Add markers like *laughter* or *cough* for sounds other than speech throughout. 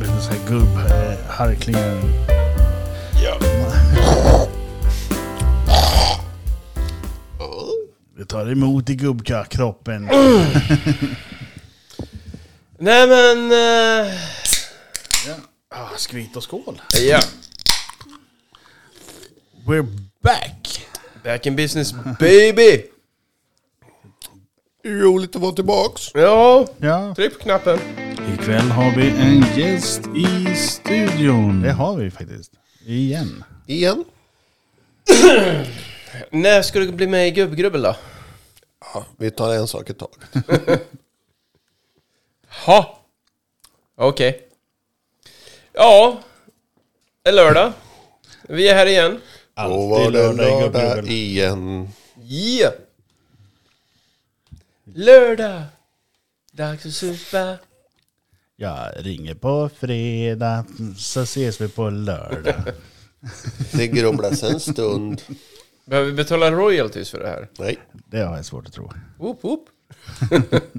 Lite så här gubb, eh, harklingar. Ja. Det tar emot i gubbkroppen. Nej men... eh, Ja. Ah, skvitt och skål. ja. We're back! Back in business baby! Roligt att vara tillbaks. Ja, Ja, tryck på knappen. ikväll har vi en gäst i studion. Det har vi faktiskt. Igen. Igen. *clears throat* När ska du bli med i Gubbgrubbel då? Ja, vi tar en sak i taget. *laughs* Ha. Okej. Ja. Det är lördag. Vi är här igen. Det lördag i Gubbgrubbel. igen. Yeah. Lördag. Dags att supa. Jag ringer på fredag, så ses vi på lördag. *laughs* Det grubblas en stund. Behöver vi betala royalties för det här? Nej. Det har jag svårt att tro. Whoop, whoop. *laughs*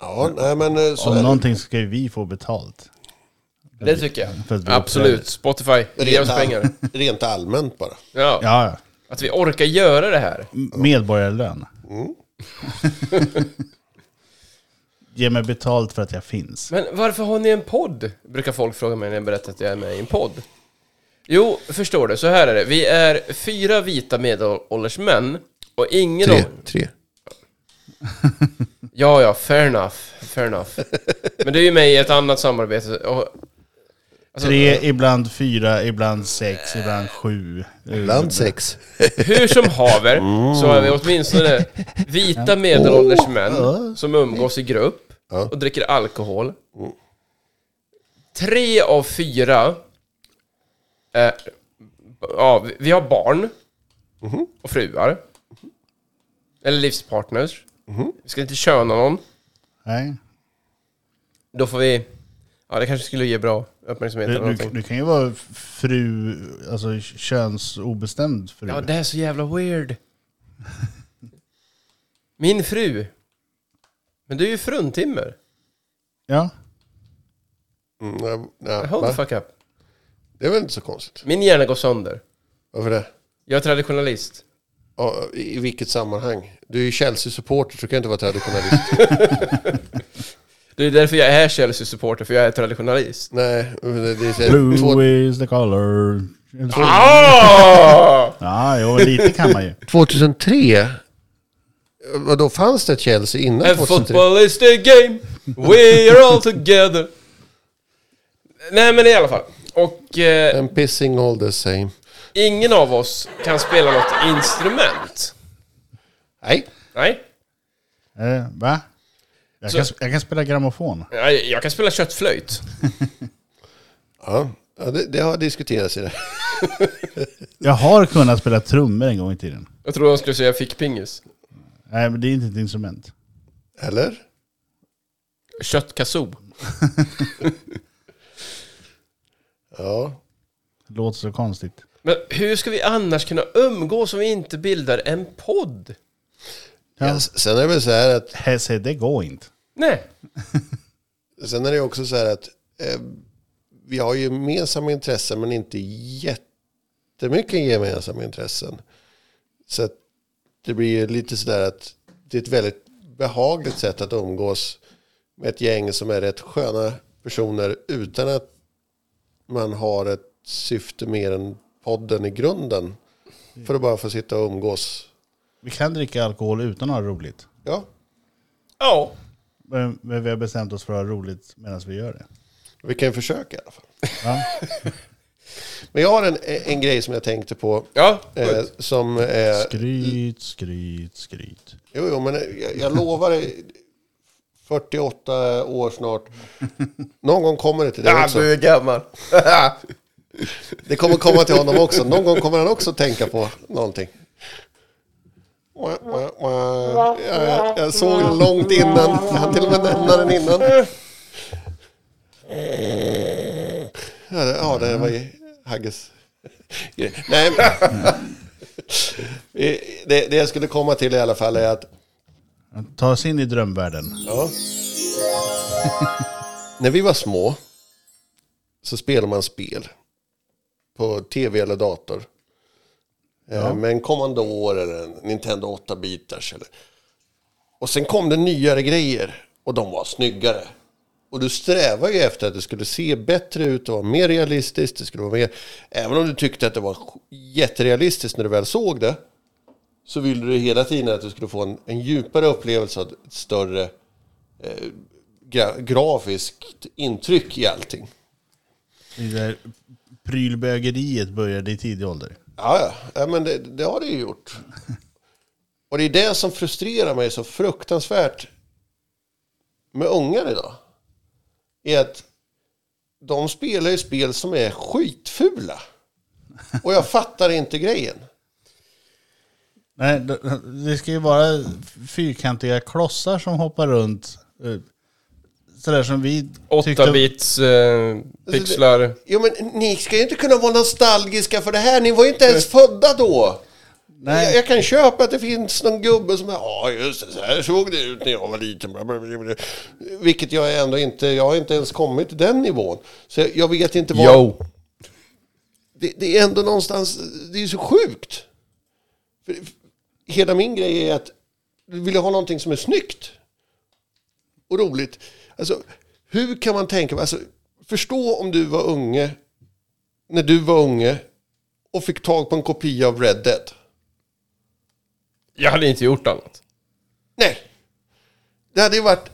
Ja, nej men eh, så Om är det. någonting ska ju vi få betalt. Det tycker jag. För att vi Absolut. Spotify. Ge oss Rent, pengar. rent allmänt bara. Ja. Ja, Att vi orkar göra det här. Medborgarlön. *laughs* Ge mig betalt för att jag finns. Men varför har ni en podd? Brukar folk fråga mig när jag berättar att jag är med i en podd. Jo, förstår du. Så här är det. Vi är fyra vita medelålders män. Och ingen Tre. av... Tre. Ja, ja, fair enough. Fair enough. Men du är ju med i ett annat samarbete. Och... Alltså, Tre, ibland fyra, ibland sex, ibland sju. Bland sex. Hur som haver, så är vi åtminstone vita medelålders män som umgås i grupp och dricker alkohol. Tre av fyra är, ja, vi- vi har barn och fruar. Eller livspartners. Vi ska inte köna någon. Nej. Då får vi... Ja, det kanske skulle ge bra uppmärksamhet eller Du, du, någonting. du kan ju vara fru, alltså könsobestämd fru. Ja, det är så jävla weird. *laughs* Min fru. Men du är ju fruntimmer. Ja. Mm, ja, ja, Hold the va? fuck up. Det är väl inte så konstigt. Min hjärna går sönder. Varför det? Jag är traditionalist. Ja, I i vilket sammanhang? Du är ju Chelsea-supporter så du kan inte vara traditionalist. *laughs* Det är därför jag är Chelsea-supporter, för jag är traditionalist. Nej, det det är så här, Blue två, is the color. Ah! Ja, jo, lite kan man ju. *laughs* 2003? Vadå, fanns det ett Chelsea innan And 2003? football is the game, we are all together. Nej men i alla fall. Och eh, I'm pissing all the same. ingen av oss kan spela något instrument. Nej. Nej. Eh, va? Jag Så- kan, jag kan spela grammofon. Jag, jag kan spela köttflöjt. *laughs* Ja, ja det, det har diskuterats i det. *laughs* Jag har kunnat spela trummor en gång i tiden. Jag tror han skulle säga fickpingis. Nej, men det är inte ett instrument. Eller? Köttkazoo. *laughs* Ja. Låter så konstigt. Men hur ska vi annars kunna umgås om vi inte bildar en podd? Ja. Ja. Sen är det väl så här att Hesse, det går inte. Nej. *laughs* Sen är det också så här att eh, vi har ju gemensamma intressen men inte jättemycket gemensamma intressen. Så att det blir ju lite sådär att det är ett väldigt behagligt sätt att umgås med ett gäng som är rätt sköna personer utan att man har ett syfte mer än podden i grunden. För att bara få sitta och umgås. Vi kan dricka alkohol utan att ha roligt. Ja, Ja. Men, men vi har bestämt oss för att ha roligt medan vi gör det. vi kan ju försöka i alla fall. Ja. *laughs* Men jag har en, en grej som jag tänkte på. Ja. Eh, som är... Skryt, skryt, skryt. Jo, jo, men jag, jag lovar dig. 48 år snart. Någon gång kommer det till dig Ja, också. du är gammal. *laughs* Det kommer komma till honom också. Någon gång kommer han också tänka på någonting. Jag, jag, såg den långt innan. Jag hann till och med nämna den innan. Ja, det, ja, det var ju Hagges. Nej, Eh, Det, det jag skulle komma till i alla fall är att Ta oss in i drömvärlden. Ja. När vi var små så spelade man spel på tv eller dator. Eh, Med en Commodore eller en Nintendo 8-bitars. Eller... Och sen kom det nyare grejer och de var snyggare. Och du strävar ju efter att det skulle se bättre ut och vara mer realistiskt. Det skulle vara mer... Även om du tyckte att det var jätterealistiskt när du väl såg det så ville du hela tiden att du skulle få en, en djupare upplevelse och ett större eh, gra, grafiskt intryck i allting. Det där prylbögeriet började i tidig ålder. Ja, ja. men det, det har det ju gjort. Och det är det som frustrerar mig så fruktansvärt med ungar idag. Är att de spelar ju spel som är skitfula. Och jag fattar inte grejen. Nej, det ska ju vara fyrkantiga klossar som hoppar runt. Eh, Sådär som vi 8-bits eh, pixlar. Jo men ni ska ju inte kunna vara nostalgiska för det här. Ni var ju inte ens födda då. Nej. Jag, jag kan köpa att det finns någon gubbe som är, ja just det, så här såg det ut när jag var liten. Vilket jag ändå inte, jag har inte ens kommit till den nivån. Så jag, jag vet inte vad... Yo! Det, det är ändå någonstans, det är så sjukt. För, hela min grej är att vill ha någonting som är snyggt. Och roligt. Alltså, hur kan man tänka, alltså, förstå om du var unge, när du var unge och fick tag på en kopia av Red Dead. Jag hade inte gjort annat. Nej. Det hade ju varit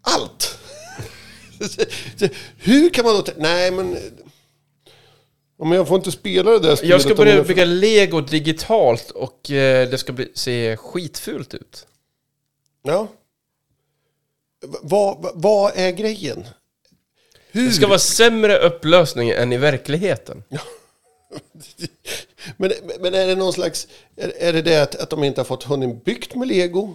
allt. *laughs* Hur kan man då tänka, nej men... Om jag får inte spela det där spelet. Jag ska börja bygga lego digitalt och eh, det ska bli, se skitfult ut. Ja. Vad, vad- är grejen? Hur? Det ska vara sämre upplösning än i verkligheten. men, men är det någon slags... Är, är det det att, att de inte har fått hunnit byggt med lego?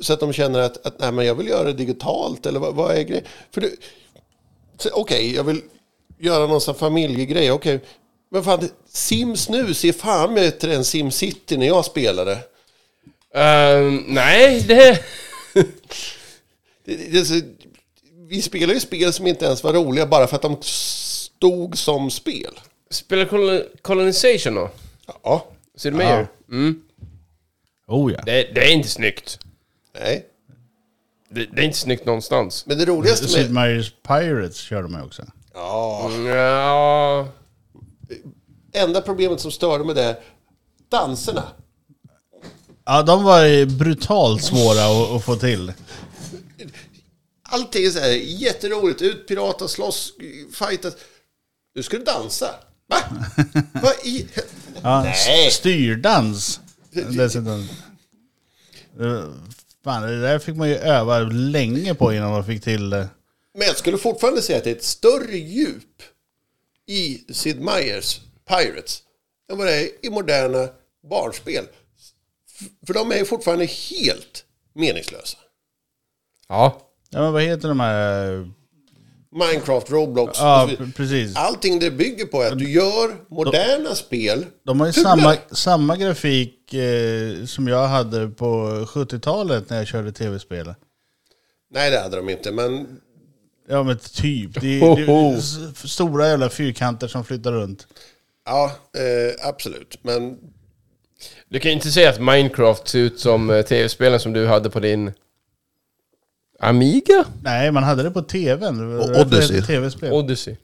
Så att de känner att, att nej, men jag vill göra det digitalt? Eller vad, vad är grejen? Okej, jag vill göra någon sån familjegrej. Okej, men fan, Sims nu ser fan bättre än SimCity när jag spelade. Eh, nej, det... *laughs* Det, det, är så, vi spelar ju spel som inte ens var roliga bara för att de stod som spel. Spelar col- Colonization då? Ja, Ser du med? Mm. Oh ja. Det, det är inte snyggt. nej. Det, det är inte snyggt någonstans. Men det roligaste Sid med... Meier's Pirates körde man ju också. Ja, Ja, enda problemet som störde med det danserna. Ja, de var ju brutalt svåra att, att få till. Allting är så här jätteroligt. Ut, pirata, slåss, fightas. Du dansa. Va? *laughs* Vad i... Ja, Nej. Styrdans dessutom. Eh, Fan, det där fick man ju öva länge på innan man fick till det. Men jag skulle fortfarande säga att det är ett större djup i Sid Meier's Pirates än vad det är i moderna barnspel. För de är ju fortfarande helt meningslösa. ja. Ja, men vad heter de här? Minecraft, Roblox. Ja, precis. Allting det bygger på är att du gör moderna spel. De har ju samma, samma grafik eh, som jag hade på 70-talet när jag körde tv-spel. Nej, det hade de inte, men Ja men typ. Det är, det är stora jävla fyrkanter som flyttar runt. ja, eh, absolut. Men Du kan ju inte säga att Minecraft ser ut som eh, tv-spelen som du hade på din Amiga? Nej, man hade det på tvn. Det Och det Odyssey. Tv-spel. Odyssey.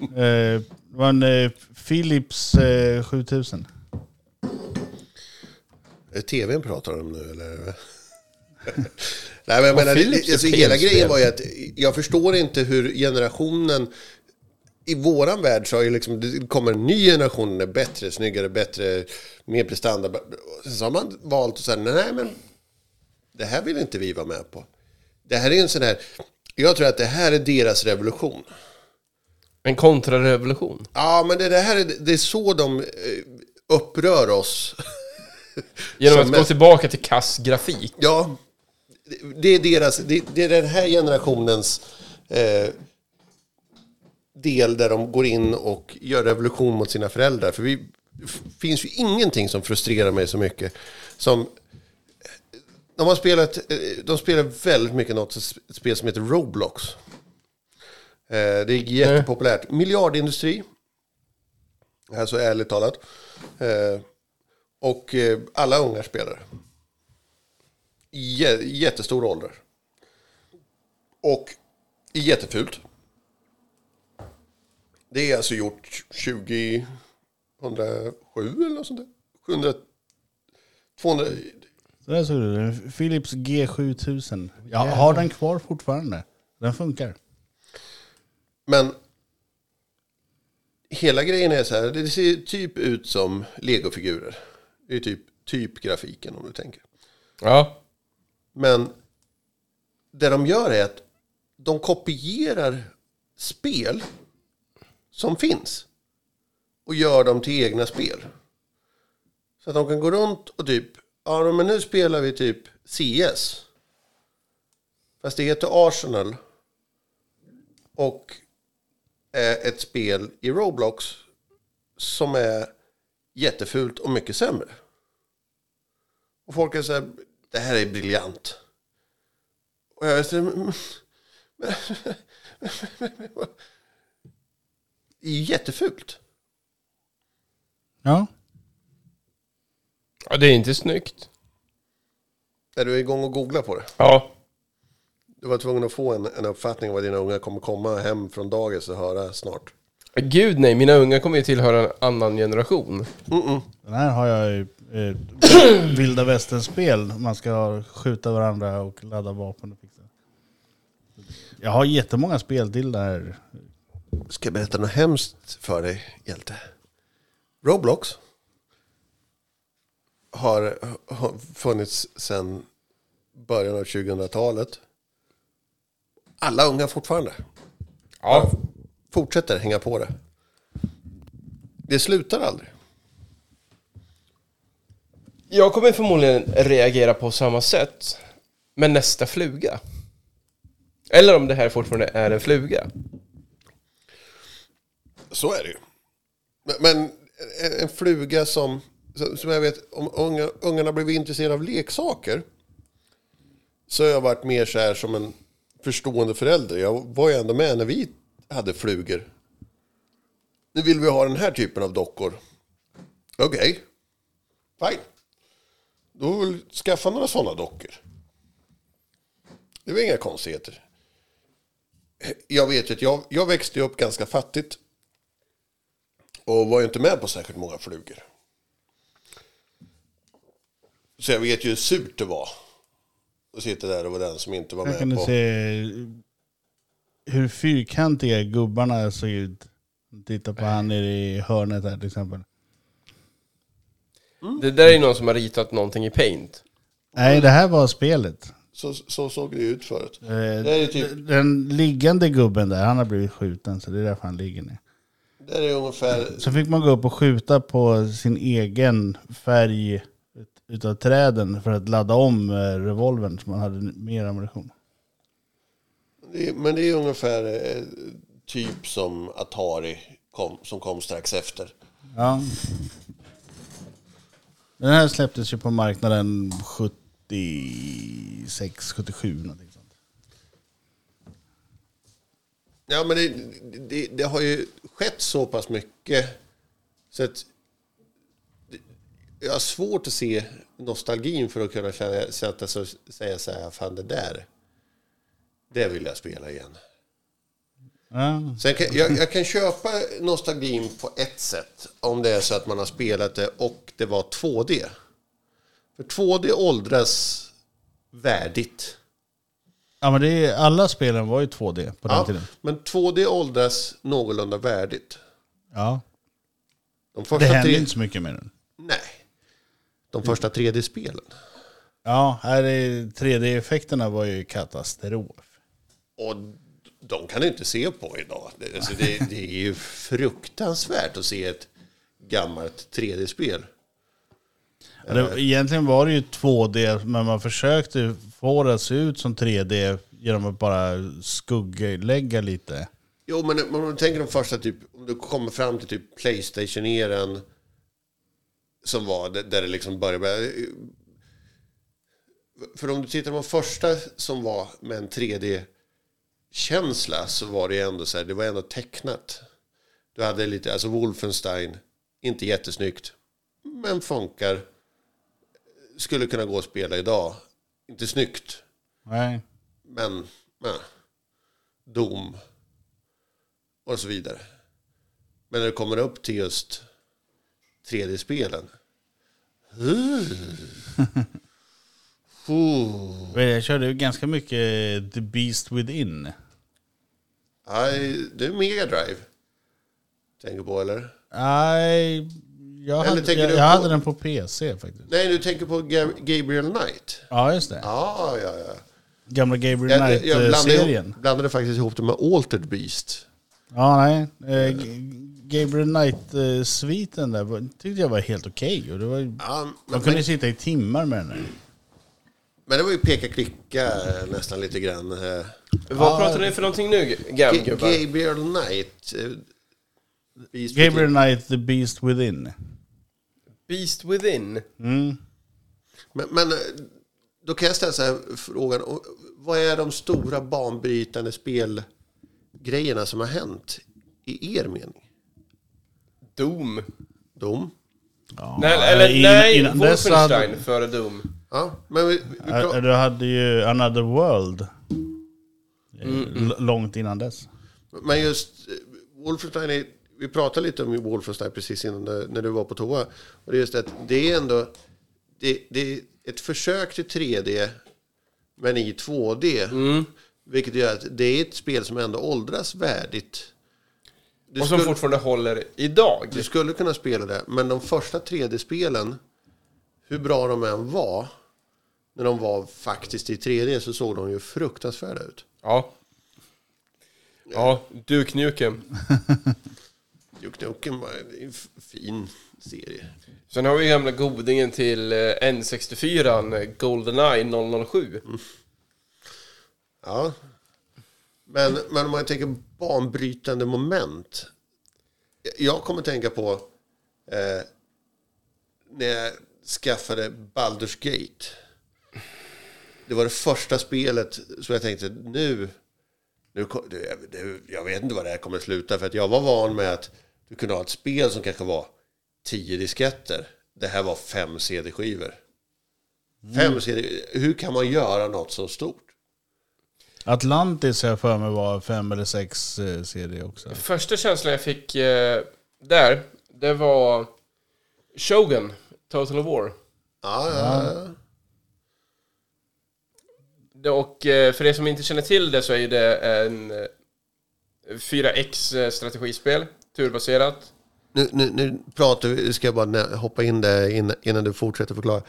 Eh, det var en eh, Philips eh, 7000. Är tvn pratar om nu eller? *laughs* Nej men jag menar, det, alltså, hela grejen var ju att jag förstår inte hur generationen i våran värld så har ju liksom, det kommer en ny generation, den är bättre, snyggare, bättre, mer prestanda. Så har man valt att säga, nej men det här vill inte vi vara med på. Det här är en sån här, jag tror att det här är deras revolution. En kontrarevolution. Ja, men det, det här är, det är så de eh, upprör oss. *laughs* Genom att gå tillbaka till kass grafik. Ja, det- det är, deras, det, det är den här generationens eh, del där de går in och gör revolution mot sina föräldrar. För vi, det finns ju ingenting som frustrerar mig så mycket som... De har spelat, eh, de spelar väldigt mycket något spel som heter Roblox. Eh, Det är jättepopulärt. Miljardindustri. Alltså ärligt talat. Eh, Och eh, alla ungar spelar. Jä- Jättestor ålder. Och jättefult. Det är alltså gjort 2007 eller något sånt där. 700, 200, Så där såg du. Philips G7000. Jag har den kvar fortfarande. Den funkar. Men hela grejen är så här, det ser typ ut som legofigurer. Det är typ, typ grafiken om du tänker. Ja. Men det de gör är att de kopierar spel som finns och gör dem till egna spel. Så att de kan gå runt och typ, ja men nu spelar vi typ CS. Fast det heter Arsenal. Och är ett spel i Roblox som är jättefult och mycket sämre. Och folk är så här, det här är briljant. Och jag vet inte, det är jättefult. Ja ja. Det är inte snyggt. Är du igång och googla på det? Ja. Du var tvungen att få en, en uppfattning om vad dina unga kommer komma hem från dagis och höra snart. Gud nej, mina unga kommer ju tillhöra en annan generation. Den här har jag i eh, *coughs* vilda västern-spel. Man ska skjuta varandra och ladda vapen och fixa. Jag har jättemånga spel till där. Ska jag berätta något hemskt för dig, hjälte? Roblox har, har funnits sedan början av 2000-talet. Alla unga fortfarande. Ja. Fortsätter hänga på det. Det slutar aldrig. Jag kommer förmodligen reagera på samma sätt med nästa fluga. Eller om det här fortfarande är en fluga. Så är det ju. Men, men en, en fluga som, som jag vet, om unga, ungarna blivit intresserade av leksaker så har jag varit mer så här som en förstående förälder. Jag var ju ändå med när vi hade flugor. Nu vill vi ha den här typen av dockor. Okej, fine. Då vill vi skaffa några sådana dockor. Det var inga konstigheter. Jag vet ju att jag, jag växte upp ganska fattigt. Och var ju inte med på särskilt många flugor. Så jag vet ju hur surt det var. Att sitta där och vara den som inte var Här kan med du på. se hur fyrkantiga gubbarna såg ut. Titta på han nere i hörnet här till exempel. Det där är ju någon som har ritat någonting i paint. Nej, det här var spelet. Så, så såg det ut förut. Eh, Det är typ, Den liggande gubben där, han har blivit skjuten så det är därför han ligger ner. det är ungefär, Så fick man gå upp och skjuta på sin egen färg utav träden för att ladda om eh, revolvern så man hade mer ammunition. men det är ungefär eh, typ som Atari kom, som kom strax efter. Ja. Den här släpptes ju på marknaden 76, 77 någonting sånt. Ja, men det, det, det har ju skett så pass mycket så att jag har svårt att se nostalgin för att kunna känna, sätta säga så här, fan det där, det vill jag spela igen. Ja. Sen kan, jag, jag kan köpa nostalgin på ett sätt om det är så att man har spelat det och det var 2D. För 2D åldras värdigt. ja men det är, alla spelen var ju 2D på den Ja, tiden. men 2D åldras någorlunda värdigt. Ja. De Det första hände tre... inte så mycket med den. Nej. De första 3D-spelen. Ja, här är 3D-effekterna var ju katastrof. Och de kan du inte se på idag. Det, alltså det, det är ju fruktansvärt att se ett gammalt 3D-spel. Ja, det, egentligen var det ju 2D, men man försökte få det att se ut som 3D genom att bara skugglägga lite. Jo, men om du tänker de första, typ, om du kommer fram till typ Playstation-eran som var där det liksom började. För om du tittar på första som var med en 3D-känsla så var det ändå så här, det var ändå tecknat. Du hade lite, alltså Wolfenstein, inte jättesnyggt, men funkar. Skulle kunna gå att spela idag. Inte snyggt, Nej. men, men Dom och så vidare. Men när det kommer upp till just 3D-spelen. Uh. *laughs* Jag körde ju ganska mycket The Beast Within. Nej, det är Mega Drive. Tänker på eller? Nej, jag, Eller hade, jag, jag på- hade den på PC faktiskt. Nej, du tänker på Ga- Gabriel Knight. Ja, just det. Ja, ja, ja. Gamla Gabriel Jag, jag blandade, Knight-serien. ihop, blandade faktiskt ihop det med Altered Beast. Ja, nej. Eh, Gabriel Knight-sviten där tyckte jag var helt okej. och det var, ju- Ja, man men, kunde ju sitta i timmar med den där. men det var ju peka-klicka eh, nästan lite grann. eh. Vad pratar ni för någonting nu, gamgubbar? Gabriel Knight. eh, Beast Gabriel Knight, The Beast Within. Beast Within? Mm. Men, men då kan jag ställa så här frågan. Vad är de stora banbrytande spelgrejerna som har hänt i er mening? Doom? Dom? Ja, Nej, eller in- nej, innan Wolfenstein hade- före Doom. Ja, men vi, vi Du hade ju Another World. Mm, l- Långt innan dess. Men just eh, Wolfenstein, är, vi pratade lite om Wolfenstein precis innan det, när du var på toa. Och det är just att det är ändå det, det är ett försök till 3D men i 2D. Mm. Vilket gör att det är ett spel som ändå åldras värdigt. Du Och som skulle, fortfarande håller idag. du skulle kunna spela det, men de första 3D-spelen, hur bra de än var, när de var faktiskt i 3D så såg de ju fruktansvärda ut. Ja. Ja, Duke Nukem. *laughs* Duke Nukem var en fin serie. Sen har vi gamla godingen till eh, N64, eh, Goldeneye 007. Ja. Men, men om man tänker banbrytande moment. Jag kommer tänka på eh, när jag skaffade Baldur's Gate. Det var det första spelet som jag tänkte nu, nu jag vet inte vad det här kommer att sluta. För att jag var van med att du kunde ha ett spel som kanske var tio disketter. Det här var fem CD-skivor. Fem CD, hur kan man göra något så stort? Atlantis har jag för mig var fem eller sex eh, serier också. Första känslan jag fick eh, där, det var Shogun, Total of War. Ja, ja, ja. Det- Och eh, för er som inte känner till det så är det en eh, 4X eh, strategispel, turbaserat. Nu, nu, nu pratar vi, ska jag bara nä- hoppa in där innan, innan du fortsätter förklara.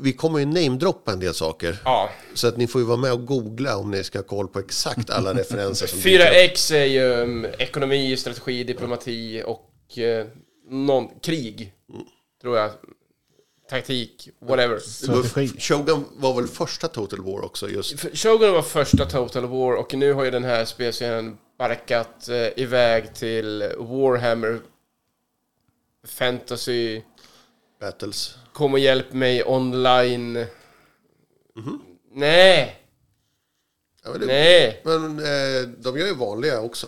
Vi kommer ju namedroppa en del saker. Ja, Så att ni får ju vara med och googla om ni ska ha koll på exakt alla referenser som dyker upp. *laughs* 4X är ju um, ekonomi, strategi, diplomati och eh, någon, krig, tror jag. Taktik, whatever. Strategi. Shogun var väl första Total War också? Just. Shogun var första Total War och nu har ju den här spelserien barkat eh, iväg till Warhammer Fantasy Battles. Kom och hjälp mig online. Nej, Ja, men det, nej. men eh, de gör ju vanliga också.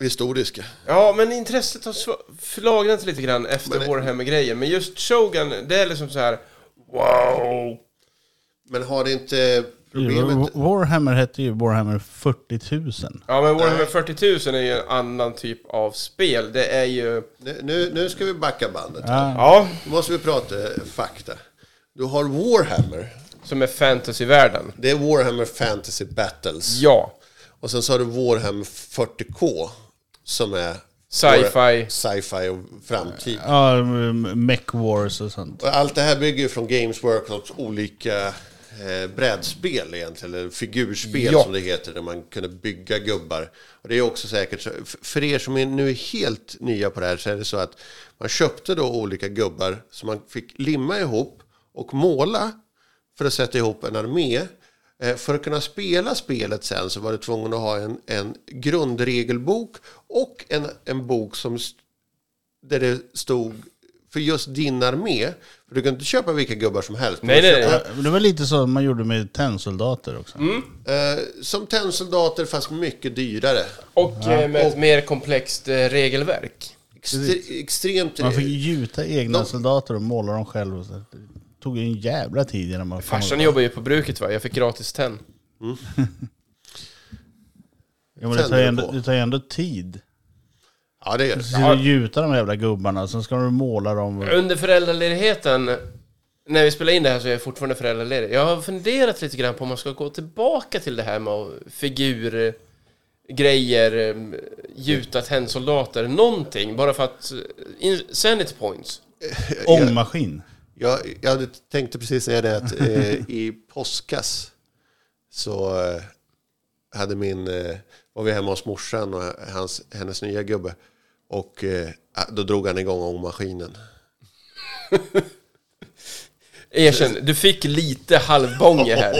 Historiska. Ja, men intresset har sva- flagnat lite grann efter Men- Warhammer-grejen. Men just Shogun, det är liksom så här. Wow! Men har det inte problemet... Warhammer hette ju Warhammer 40 000. Ja, men Warhammer 40 000 är ju en annan typ av spel. Det är ju... Nu, nu, nu ska vi backa bandet. Ja. Ja, Nu måste vi prata fakta. Du har Warhammer. som är fantasyvärlden. Det är Warhammer Fantasy Battles. Ja. Och sen så har du Warhammer 40K. Som är Sci-fi. sci-fi och framtid. Ja, Mech Wars och sånt. Och allt det här bygger ju från Games Workshops olika eh, brädspel egentligen, eller figurspel Ja. som det heter, där man kunde bygga gubbar. Och det är också säkert, så, för er som är nu är helt nya på det här så är det så att man köpte då olika gubbar som man fick limma ihop och måla för att sätta ihop en armé. Eh, För att kunna spela spelet sen så var du tvungen att ha en, en grundregelbok och en, en bok som där det stod för just din armé. För du kan inte köpa vilka gubbar som helst. Nej, nej, nej. Ja, Det var lite så man gjorde med tennsoldater också. Eh, som tennsoldater fast mycket dyrare. Och eh, med ett mer komplext eh, regelverk. Extre- extremt... Man fick gjuta egna De- soldater och måla dem själv. och så. Det tog ju en jävla tid innan man... Farsan jobbar ju på bruket va? Jag fick gratis tenn. *laughs* Ja, men det tar ju Tänder ändå, på. det tar ju ändå tid. Ja, det gör det. Du ska ju gjuta de här jävla gubbarna, sen ska du måla dem. Under föräldraledigheten, när vi spelar in det här så är jag fortfarande föräldraledig. Jag har funderat lite grann på om man ska gå tillbaka till det här med figur, grejer, eh, gjuta tennsoldater, någonting. Bara för att... eh, Insanity points. Ångmaskin. Jag, jag hade tänkte precis säga det att eh, i påskas så eh, hade min, eh, var vi hemma hos morsan och hans, hennes nya gubbe. Och eh, då drog han igång ångmaskinen. *laughs* Erkänn, du fick lite halvbånge här.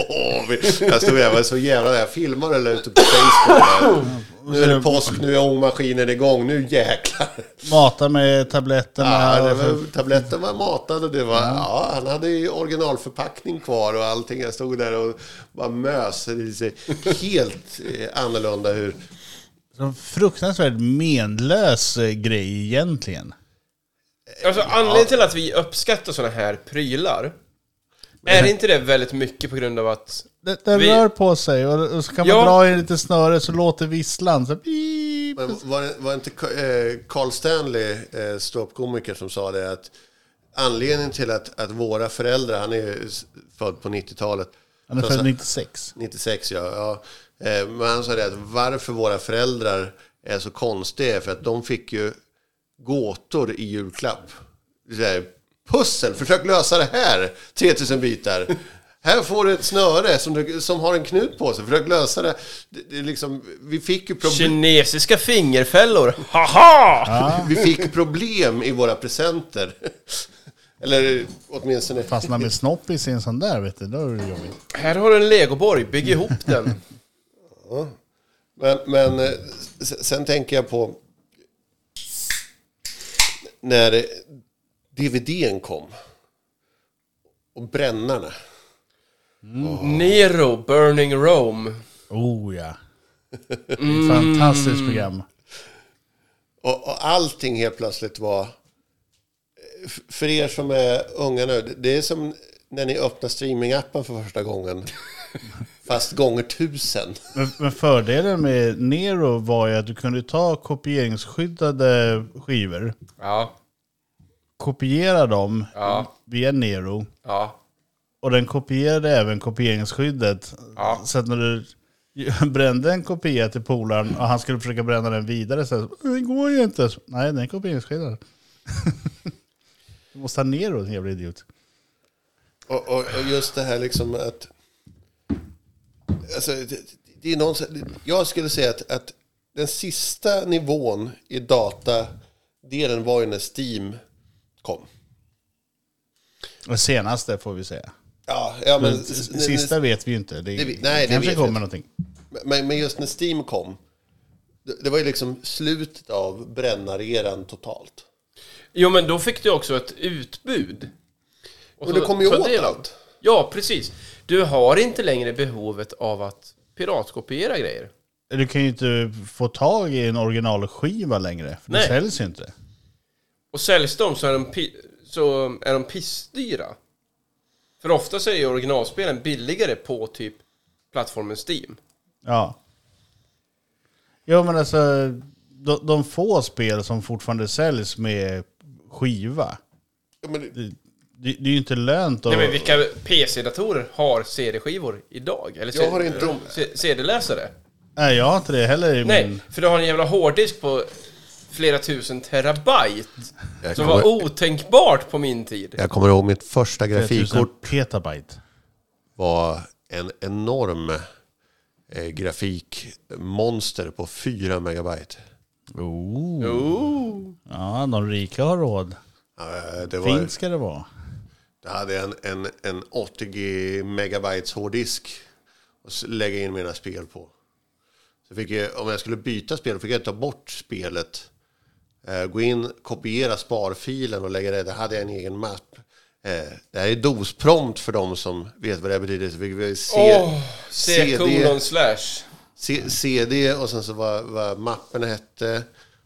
*laughs* Jag stod jag var så jävla jag filmade eller ute på Facebook. *clears throat* Där. Nu är det påsk, nu är ångmaskinen igång, nu jäklar. Mata med tabletterna. Ja, det var, tabletten var matad och det var, ja, han hade ju originalförpackning kvar och allting. Jag stod där och bara mös. Det ser helt eh, annorlunda hur... en fruktansvärt menlös eh, grej egentligen. Alltså anledningen till att vi uppskattar sådana här prylar, är inte det väldigt mycket på grund av att... Det, det Vi- rör på sig och, och så kan man Ja. dra i lite snöre så låter visslan. Så var, det- var det inte eh, Carl Stanley, eh, ståuppkomiker, som sa det att anledningen till att, att våra föräldrar, han är född på 90-talet. Han är född 96. 96 ja. ja. Eh, Men han sa det att varför våra föräldrar är så konstiga är för att de fick ju gåtor i julklapp. Pussel, försök lösa det här! 3000 bitar. Här får du ett snöre som, du, som har en knut på sig. Försök lösa det. det, det är liksom, vi fick ju problem. Kinesiska fingerfällor, *laughs* haha! Vi fick problem i våra presenter. *laughs* Eller åtminstone... Fastnar med snoppis i en sån där, vet du, då är det jobbigt. Här har du en legoborg, bygg ihop den. *laughs* Men, men eh, sen tänker jag på när DVDn kom. Och brännarna. Nero, Burning Rome. Oh ja. Mm. Fantastiskt program. Och, och allting helt plötsligt var... För er som är unga nu, det- det är som när ni öppnar streamingappen för första gången. *laughs* Fast gånger tusen. Men, men fördelen med Nero var ju att du kunde ta kopieringsskyddade skivor, Ja, kopiera dem Ja. via Nero ja. Och den kopierade även kopieringsskyddet. Ja. Så att när du *laughs* brände en kopia till polaren och han skulle försöka bränna den vidare så det går ju inte. Så, Nej, den är kopieringsskyddad. *laughs* du måste ha Nero, din jävla idiot. Och, och, och just det här liksom att... Alltså, det, det är någon, jag skulle säga att, att den sista nivån i datadelen var ju när Steam kom. Det senaste får vi säga. Ja, ja men... Men sista vet vi ju inte. Det, Det nej, det kanske vet vi kommer inte. någonting. Men, men just när Steam kom. Det, det var ju liksom slutet av brännareran totalt. Jo, men då fick du också ett utbud. Och du kom ju åt allt. Ja, precis. Du har inte längre behovet av att piratkopiera grejer. Du kan ju inte få tag i en originalskiva längre. För det Nej. säljs ju inte. Och säljs de så är de, pi- så är de pissdyra. För ofta så är ju originalspelen billigare på typ plattformen Steam. Ja. Jo men alltså, de, de få spel som fortfarande säljs med skiva. Ja, men, Det, det, det är ju inte lönt att... Nej, men vilka PC-datorer har CD-skivor idag? Eller Jag har inte- C- CD-läsare? Nej, jag har inte det heller i Nej, min... för du har en jävla hårddisk på flera tusen terabyte. Jag Som kommer- var otänkbart på min tid. jag kommer ihåg mitt första 3000 grafikkort petabyte. var en enorm eh, grafikmonster på 4 megabyte. Oh. Oh. Ja, de rika har råd. Eh, Det, var, Fint ska det vara. jag hade en, en, en 80 megabytes hårddisk och s- lägga in mina spel på. Så fick jag, om jag skulle byta spel fick jag ta bort spelet gå in, kopiera sparfilen och lägga det. Där hade jag en egen mapp. Eh, det här är dosprompt för de som vet vad det betyder. Vi vill se, Åh, C kolon slash. C- CD och sen så vad, vad mappen hette.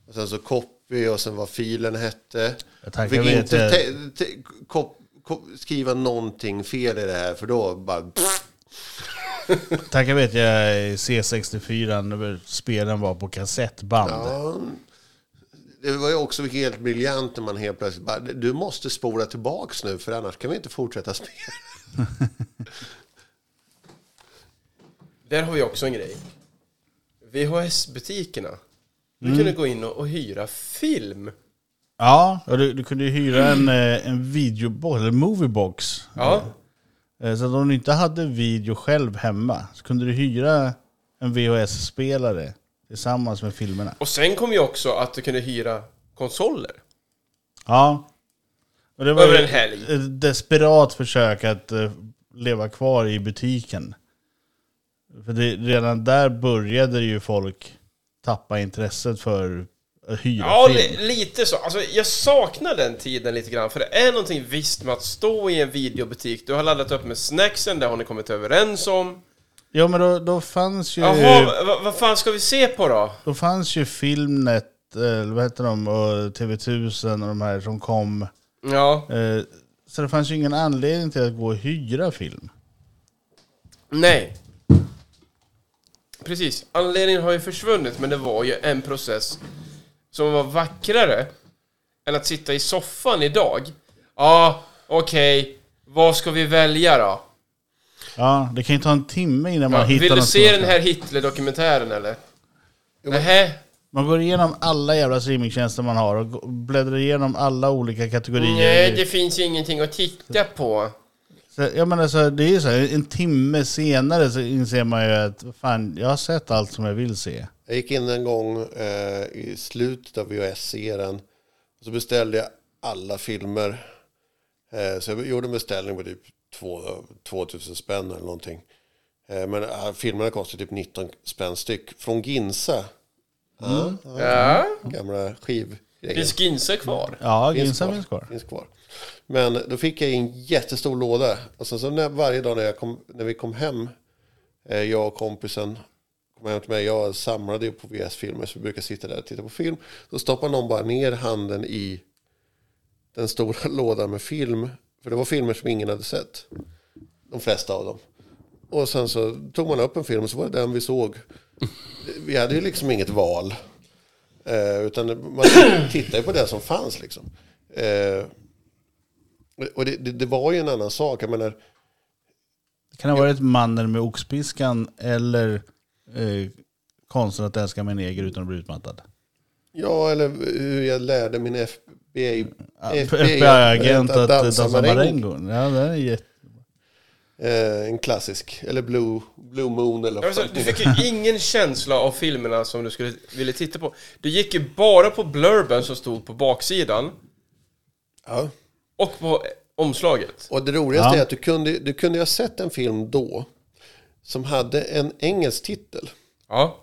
Och sen så copy och sen vad filen hette. Jag Fick inte te- te- kop- kop- skriva någonting fel i det här för då bara... Tackar vet jag i C64 när spelen var på kassettband. Ja, det var ju också helt briljant när man helt plötsligt bara, du måste spola tillbaks nu för annars kan vi inte fortsätta spela. *laughs* Där har vi också en grej. VHS-butikerna. Du kunde gå in och, och hyra film. Ja, och du, du kunde hyra en, eh, en videobox, eller moviebox. Ja. Eh, Så att om du inte hade video själv hemma så kunde du hyra en VHS-spelare tillsammans med filmerna. Och sen kom ju också att du kunde hyra konsoler. Ja. Och det var Över ju en helg. ett desperat försök att eh, leva kvar i butiken. För det, redan där började ju folk tappa intresset för att hyra Ja, film. li, lite så. Alltså, jag saknar den tiden lite grann. För det är någonting visst med att stå i en videobutik. Du har laddat upp med snacksen, det har ni kommit överens om. Ja men då, då fanns ju... Jaha, vad, vad fan ska vi se på då? Då fanns ju Filmnet, eh, eller vad heter de, och TV1000 och de här som kom. Ja, Eh, Så det fanns ju ingen anledning till att gå och hyra film. nej. Precis, anledningen har ju försvunnit, men det var ju en process som var vackrare än att sitta i soffan idag. Ja, okej, vad ska vi välja då? Ja, det kan ju ta en timme innan man hittar vill du något se som- den här Hitler-dokumentären eller? Nähä? Man går igenom alla jävla streamingtjänster man har och gå- bläddrar igenom alla olika kategorier. Nej, det finns ju ingenting att titta på. Så, jag menar, så, det är ju så här, en timme senare så inser man ju att fan, jag har sett allt som jag vill se. Jag gick in en gång eh, i slutet av VHS-serien. Och så beställde jag alla filmer. Eh, så jag gjorde en beställning på typ 2000 spänn eller någonting. Eh, men eh, filmerna kostade typ 19 spänn styck. Från Ginsa. Ja, Ja, gamla skivgrejer. finns Ginsa kvar? Ja, Ginsa kvar. finns kvar. Finns kvar. Men då fick jag en jättestor låda. Och sen så när, varje dag när, jag kom, när vi kom hem, eh, jag och kompisen kom hem till mig, jag samlade ju på VS-filmer så vi brukar sitta där och titta på film. Då stoppar någon bara ner handen i den stora *laughs* lådan med film. För det var filmer som ingen hade sett. De flesta av dem. Och sen så tog man upp en film och så var det den vi såg. Vi hade ju liksom inget val. Eh, utan man tittade ju på det som fanns liksom. Eh, och det, det, det var ju en annan sak. Jag menar, Det kan ha varit mannen med oxpiskan eller eh, konsten att älska min neger utan att bli utmattad. ja, eller hur jag lärde min FBI-agent att dansa marengo. Ja, det är jätte... Eh, en klassisk. Eller Blue, Blue Moon eller Alltså, du fick ju ingen känsla av filmerna som du skulle vilja titta på. Du gick ju bara på blurben som stod på baksidan ja. och på omslaget. Och det roligaste Ja. är att du kunde, du kunde ha sett en film då som hade en engelsk titel. Ja.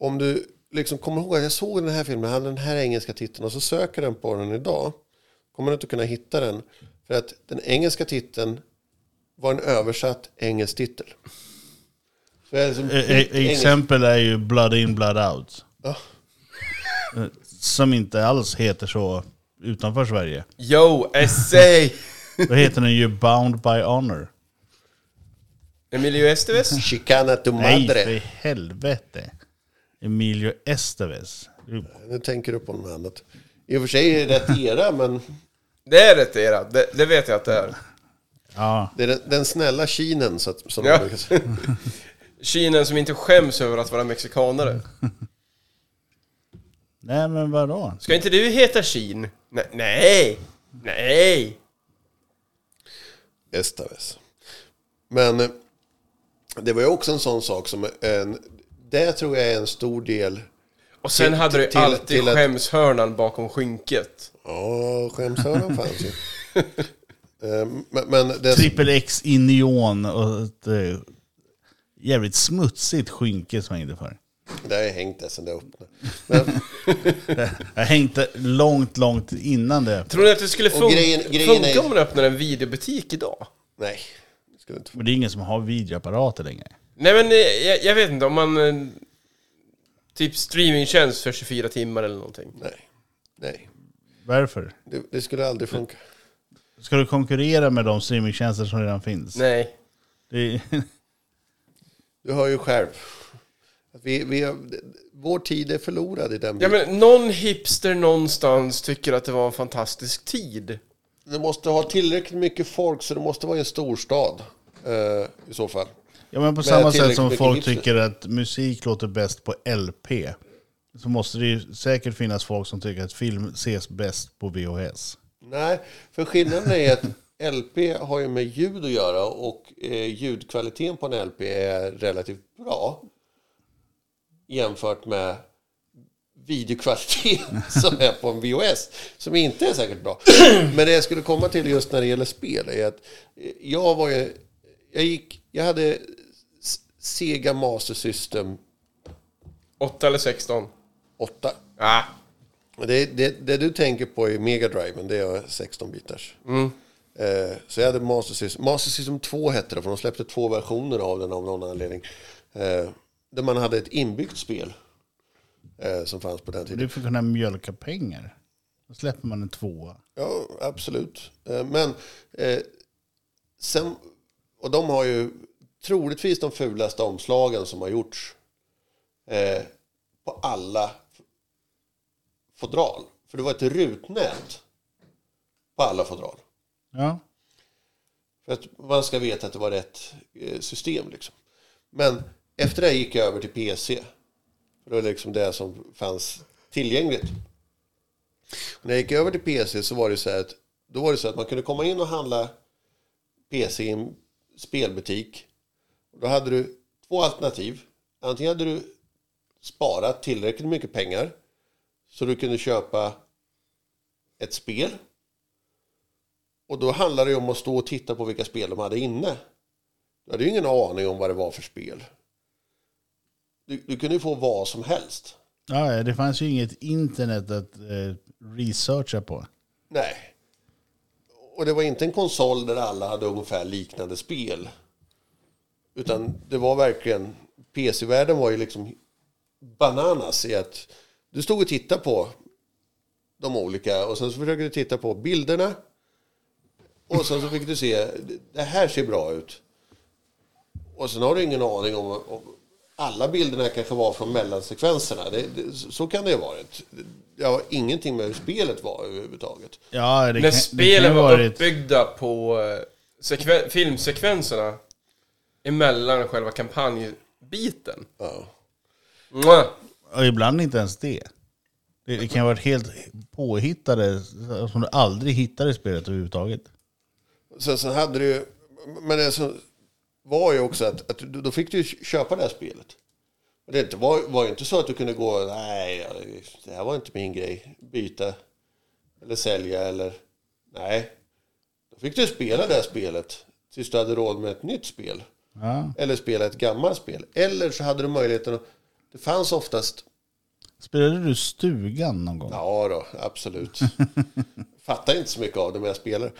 Om du liksom kommer ihåg att jag såg den här filmen, hade den här engelska titeln och så söker den på den idag. Kommer du inte kunna hitta den. För att den engelska titeln var en översatt engelsk titel. Så jag är liksom, E- e- engelsk- exempel är ju Blood In Blood Out. Ja. Eh, Som inte alls heter så utanför Sverige. Yo, essay! Då heter den ju Bound by Honor. Emilio Estevez? Chicana tu Nej, madre. för helvete. Emilio Estevez. Nu tänker du på något annat. I och för sig är det rätt era, men Det är rätt era, det, det vet jag att det är. Ja, det är den, den snälla kinen så att, som Ja. man brukar säga. *laughs* Kinen som inte skäms över att vara mexikanare. nej men vadå? Ska inte du heta Kin? Nej, nej! Nej! Estaves. Men eh, det var ju också en sån sak som en, det tror jag är en stor del. Och sen Till- hade du till- alltid till att- skämshörnan bakom skynket. Ja, skämshörnan fanns ju. *laughs* Eh, Men, men det, Triple X i neon och ett eh, jävligt smutsigt skynke som jag hängde för. Det har ju hängt där sen det öppnade. Men, *laughs* Jag hängde långt, långt innan det. Tror ni att det skulle Och fun- grejen- grejen funka är- om man öppnar en videobutik idag? nej, det skulle inte Men det är ingen som har videoapparater längre. Nej men eh, jag, jag vet inte, om man... eh, Typ streamingtjänst för 24 timmar eller någonting. Nej, nej. Varför? Det, det skulle aldrig funka. Ska du konkurrera med de streamingtjänster som redan finns? Nej. Det är, *laughs* Du hör ju själv. Att vi, vi har, vår tid är förlorad i den Ja biten. men någon hipster någonstans tycker att det var en fantastisk tid. Du måste ha tillräckligt mycket folk så det måste vara i en storstad. Eh, I så fall. Ja, men på samma sätt som folk tycker att musik låter bäst på LP. Så måste det ju säkert finnas folk som tycker att film ses bäst på VHS. Nej, för skillnaden är att LP har ju med ljud att göra och eh, ljudkvaliteten på en LP är relativt bra. Jämfört med videokvaliteten *laughs* som är på en VHS. Som inte är säkert bra. Men det jag skulle komma till just när det gäller spel är att eh, jag var ju... Jag, gick, jag hade Sega Master System 8 eller 16? 8. Ah. Det, det, det du tänker på i Mega Driven, det är 16-bitars. Eh, så jag hade Master System. Master System 2 hette det, för de släppte två versioner av den av någon anledning. Eh, där man hade ett inbyggt spel. Eh, som fanns på den tiden. Är för att kunna mjölka pengar. Då släpper man en tvåa. Ja, absolut. Eh, Men eh, sen, och de har ju troligtvis de fulaste omslagen som har gjorts eh, på alla fodral. För det var ett rutnät på alla fodral. Ja. För att man ska veta att det var rätt eh, system liksom. Men efter det gick jag över till PC. För det var liksom det som fanns tillgängligt. Och när jag gick över till PC så var det så att då var det så att man kunde komma in och handla PC i en spelbutik. Då hade du två alternativ. Antingen hade du sparat tillräckligt mycket pengar så du kunde köpa ett spel och då handlade det om att stå och titta på vilka spel de hade inne. Du hade ju ingen aning om vad det var för spel. Du, du kunde ju få vad som helst. ja, det fanns ju inget internet att eh, researcha på. Nej. Och det var inte en konsol där alla hade ungefär liknande spel. Utan det var verkligen... PC-världen var ju liksom bananas i att du stod och tittade på de olika och sen så försökte du titta på bilderna. Och sen så fick du se, det här ser bra ut. Och sen har du ingen aning om, om alla bilderna kanske var från mellansekvenserna. Det, det, så kan det ju ha varit. Det har ingenting med hur spelet var överhuvudtaget. Ja, det När kan, det spelen kan ju var varit... uppbyggda på eh, sekven- filmsekvenserna emellan själva kampanjbiten. Ja. Mwah! Och ibland inte ens det. Det, det kan ha varit helt påhittade som du aldrig hittar i spelet överhuvudtaget. Sen, sen hade du ju, men det som var ju också att, att då fick du ju köpa det här spelet. Och det inte- var, var ju inte så att du kunde gå, nej, det här var inte min grej, byta eller sälja eller, nej. Då fick du spela det här spelet tills du hade råd med ett nytt spel. Ja. Eller spela ett gammalt spel. Eller så hade du möjligheten att, det fanns oftast, Spelade du stugan någon gång? ja då, absolut. *laughs* Fattar inte så mycket av det men jag spelar.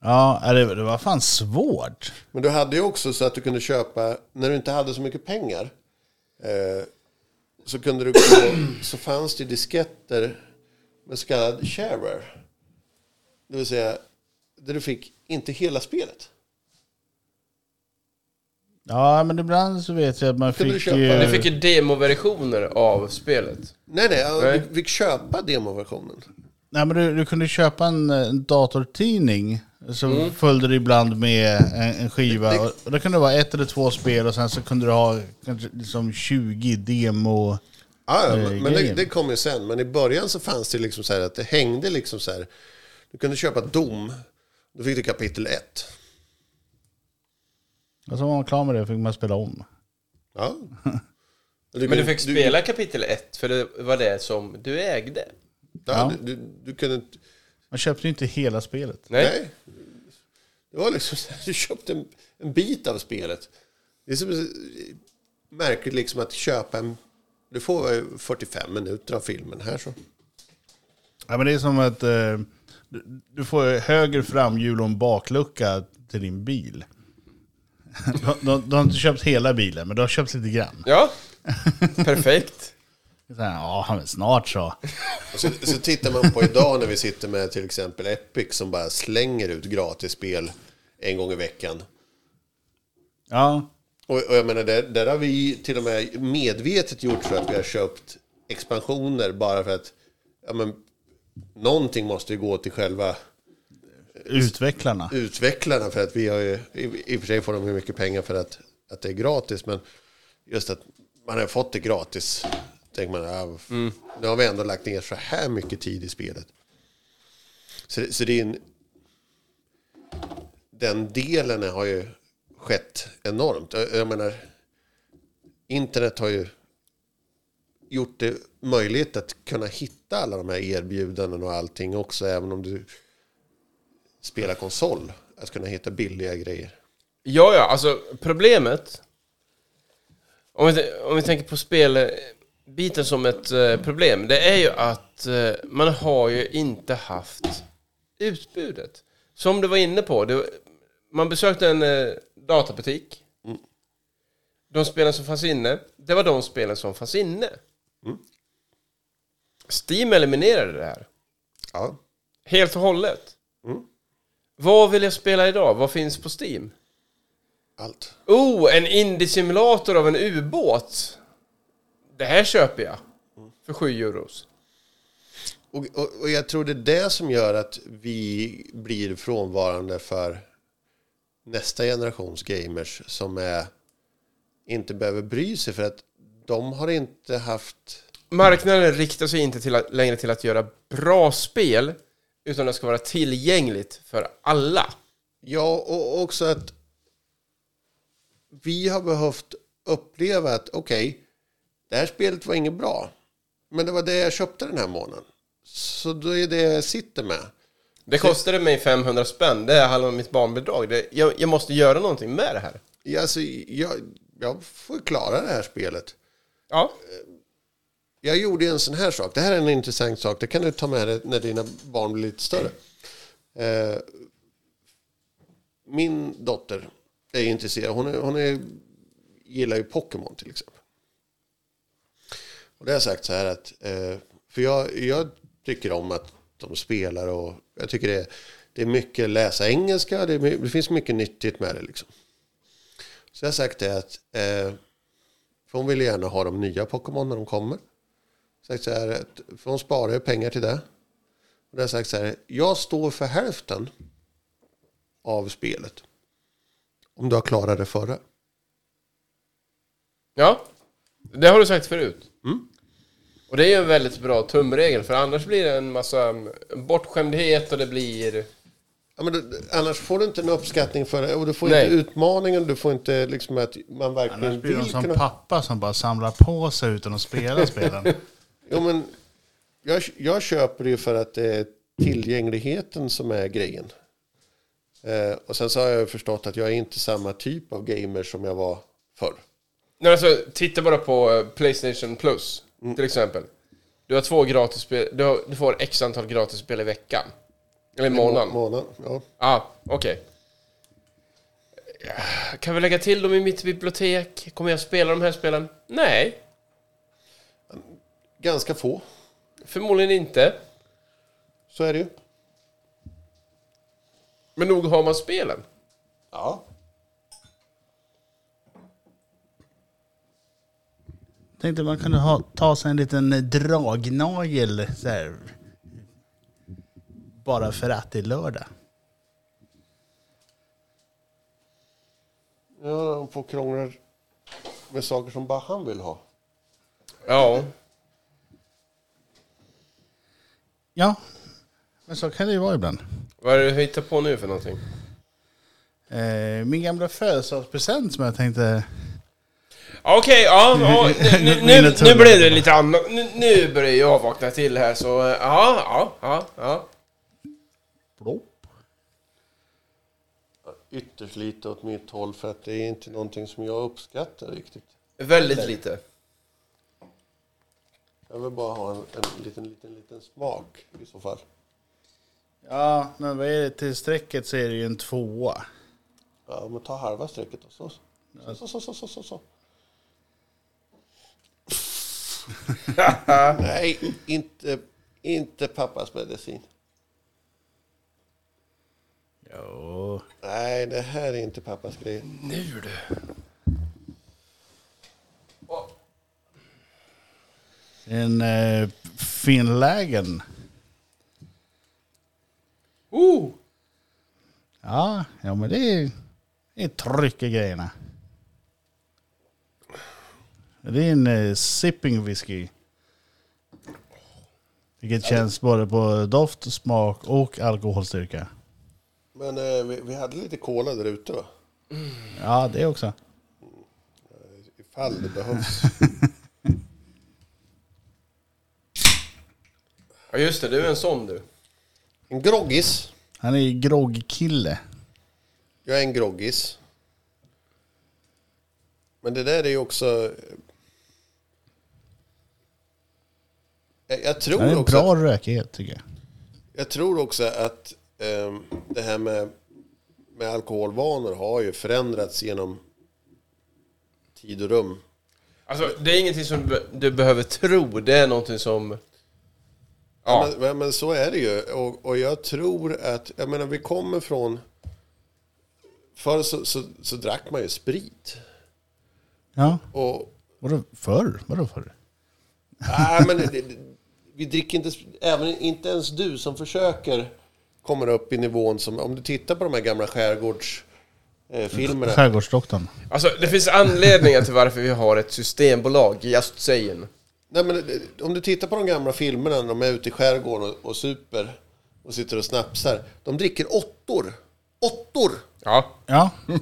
Ja, det var fan svårt. Men du hade ju också så att du kunde köpa, när du inte hade så mycket pengar, eh, så kunde du gå, så fanns det disketter med så kallad shareware. Det vill säga, där du fick inte hela spelet. Ja, men ibland så vet jag att man Kunde du fick köpa ju... det? Ni fick ju demoversioner av spelet. Nej, nej, Nej. du fick köpa demoversionen. Nej, men du, du kunde köpa en, en datortidning. Så följde det ibland med en, en skiva. Mm. Det- det- Och då kunde det vara ett eller två spel och sen så kunde du ha kanske liksom 20 demo. Ja, ja, Eh, men men det, grejen. det kom ju sen. Men i början så fanns det liksom så här att det hängde liksom så här. Du kunde köpa dom. Då fick du kapitel 1. Och så var man klar med det fick man spela om. Ja. *laughs* Men du fick spela kapitel 1 för det var det som du ägde. Ja, du, du, du kunde inte... Man köpte ju inte hela spelet. Nej. Nej. Det var liksom så du köpte en, en bit av spelet. Det är som märkligt liksom att köpa en du får eh, 45 minuter av filmen här så. Ja, men det är som att eh, du, du får höger framhjul och en baklucka till din bil. Du, du, du har inte köpt hela bilen, men du har köpt lite grann. Ja, perfekt. *laughs* Så här, ja, men snart så. Och så, så tittar man på idag när vi sitter med till exempel Epic som bara slänger ut gratisspel en gång i veckan. Ja, Och, och jag menar, där, där har vi till och med medvetet gjort så att vi har köpt expansioner bara för att ja, men, någonting måste ju gå till själva utvecklarna. utvecklarna för att vi har ju, i, i och för sig får de hur mycket pengar för att, att det är gratis, men just att man har fått det gratis, tänker man, ja, nu har vi ändå lagt ner så här mycket tid i spelet. Så, det- så det är en, den delen har ju skett enormt. Jag, jag menar, internet har ju gjort det möjligt att kunna hitta alla de här erbjudanden och allting också, även om du spela konsol. Att kunna hitta billiga grejer. Ja, ja, alltså problemet... Om vi, om vi tänker på spelbiten som ett eh, problem, det är ju att eh, man har ju inte haft utbudet. Som du var inne på, det, man besökte en eh, databutik. De spelen som fanns inne, det var de spelen som fanns inne. Steam eliminerade det här. Ja. Helt och hållet. Mm. Vad vill jag spela idag? Vad finns på Steam? Allt. Oh, en indie-simulator av en ubåt. Det här köper jag. För 7 euros. Och, och, och jag tror det är det som gör att vi blir frånvarande för nästa generations gamers som är, inte behöver bry sig för att de har inte haft... Marknaden riktar sig inte till att, längre till att göra bra spel, utan det ska vara tillgängligt för alla. Ja, och också att vi har behövt uppleva att okej, det här spelet var inget bra. Men det var det jag köpte den här månaden. Så då är det jag sitter med. Det kostade mig 500 spänn, det är halva mitt barnbidrag. Det, jag, jag måste göra någonting med det här. Ja, Alltså, jag, jag får klara det här spelet. Ja, jag gjorde en sån här sak. Det här är en intressant sak. Det kan du ta med dig när dina barn blir lite större. Eh, min dotter är intresserad. Hon, är, hon är, gillar ju Pokémon till exempel. Och det har jag sagt så här att... Eh, för jag, jag tycker om att de spelar och jag tycker det är, det är mycket läsa engelska. Det, är, det finns mycket nyttigt med det liksom. Så jag har sagt det att... Eh, för hon vill gärna ha de nya Pokémon när de kommer. Sagt så här, att, för hon sparar ju pengar till det. Och det har jag sagt så här, jag står för hälften av spelet. Om du har klarat det förra. ja. Det har du sagt förut. Mm. Och det är ju en väldigt bra tumregel, för annars blir det en massa bortskämdhet och det blir... Ja, men det, annars får du inte en uppskattning för det. Och du får Nej. inte utmaningen. Du får inte liksom att man verkligen Annars blir de som kunna... pappa som bara samlar på sig utan att spela spelen. *laughs* Jo, men jag, jag köper det ju för att det är tillgängligheten som är grejen. Eh, och sen så har jag förstått att jag är inte samma typ av gamer som jag var förr. Nej, alltså, titta bara på eh, Playstation Plus, Mm. till exempel. Du har två gratisspel, du, har, du får x antal gratisspel i veckan. Eller i månaden. Ja, Månad, ja. ah, okej. Kan vi lägga till dem i mitt bibliotek? Kommer jag spela de här spelen? Nej, Ganska få, förmodligen inte. så är det ju. Men nog har man spelen. Ja. Tänkte man kunde ha, ta sig en liten dragnagel så här. Bara för att det är lördag. Ja, de får krångla med saker som bara han vill ha. Ja. Ja, men så kan det ju vara ibland. Vad är det du hittar på nu för någonting? Eh, min gamla födelsedagspresent som jag tänkte... Okej, ja, *laughs* ja nu, nu, nu, nu blev det lite annat. Nu, nu börjar jag vakna till här så, eh, ja, ja, ja, ja. Plopp. Ytterst lite åt mitt håll för att det är inte någonting som jag uppskattar riktigt. Väldigt lite. Jag vill bara ha en, en liten, liten, liten smak i så fall. Ja, men vad är det till strecket så är det ju en tvåa. Ja, men ta halva strecket då. Så, så, så, så, så, så, så. *laughs* Nej, inte, inte pappas medicin. Jo. Nej, det här är inte pappas grej. Nu du. En eh, finlägen. Oh! Ja, ja men det är, det är tryck i grejerna. Det är en eh, sipping whisky. Vilket känns både på doft, smak och alkoholstyrka. Men eh, vi, vi hade lite cola där ute va? Ja, det också. Ifall det behövs. *laughs* Ja just det, du är en sån du. En groggis. Han är groggkille. Jag är en groggis. Men det där är ju också... Jag, jag Han tror är en också... bra rökighet tycker jag. Jag tror också att ehm, det här med, med alkoholvanor har ju förändrats genom tid och rum. Alltså det är ingenting som du behöver tro, det är någonting som... Ja. Ja. Men, men, så är det ju. Och, och jag tror att, jag menar vi kommer från... Förr så, så, så drack man ju sprit. Ja, Och, vadå förr? Vadå förr? nej, men det, det, vi dricker inte, även inte ens du som försöker kommer upp i nivån som, om du tittar på de här gamla skärgårdsfilmerna. Eh, filmerna. Skärgårdsdoktorn. Alltså det finns anledningar till varför vi har ett systembolag, just saying. Nej, men det- om du tittar på de gamla filmerna när de är ute i skärgården och, och super och sitter och snapsar. De dricker åttor. Åttor! Ja. Ja, *laughs*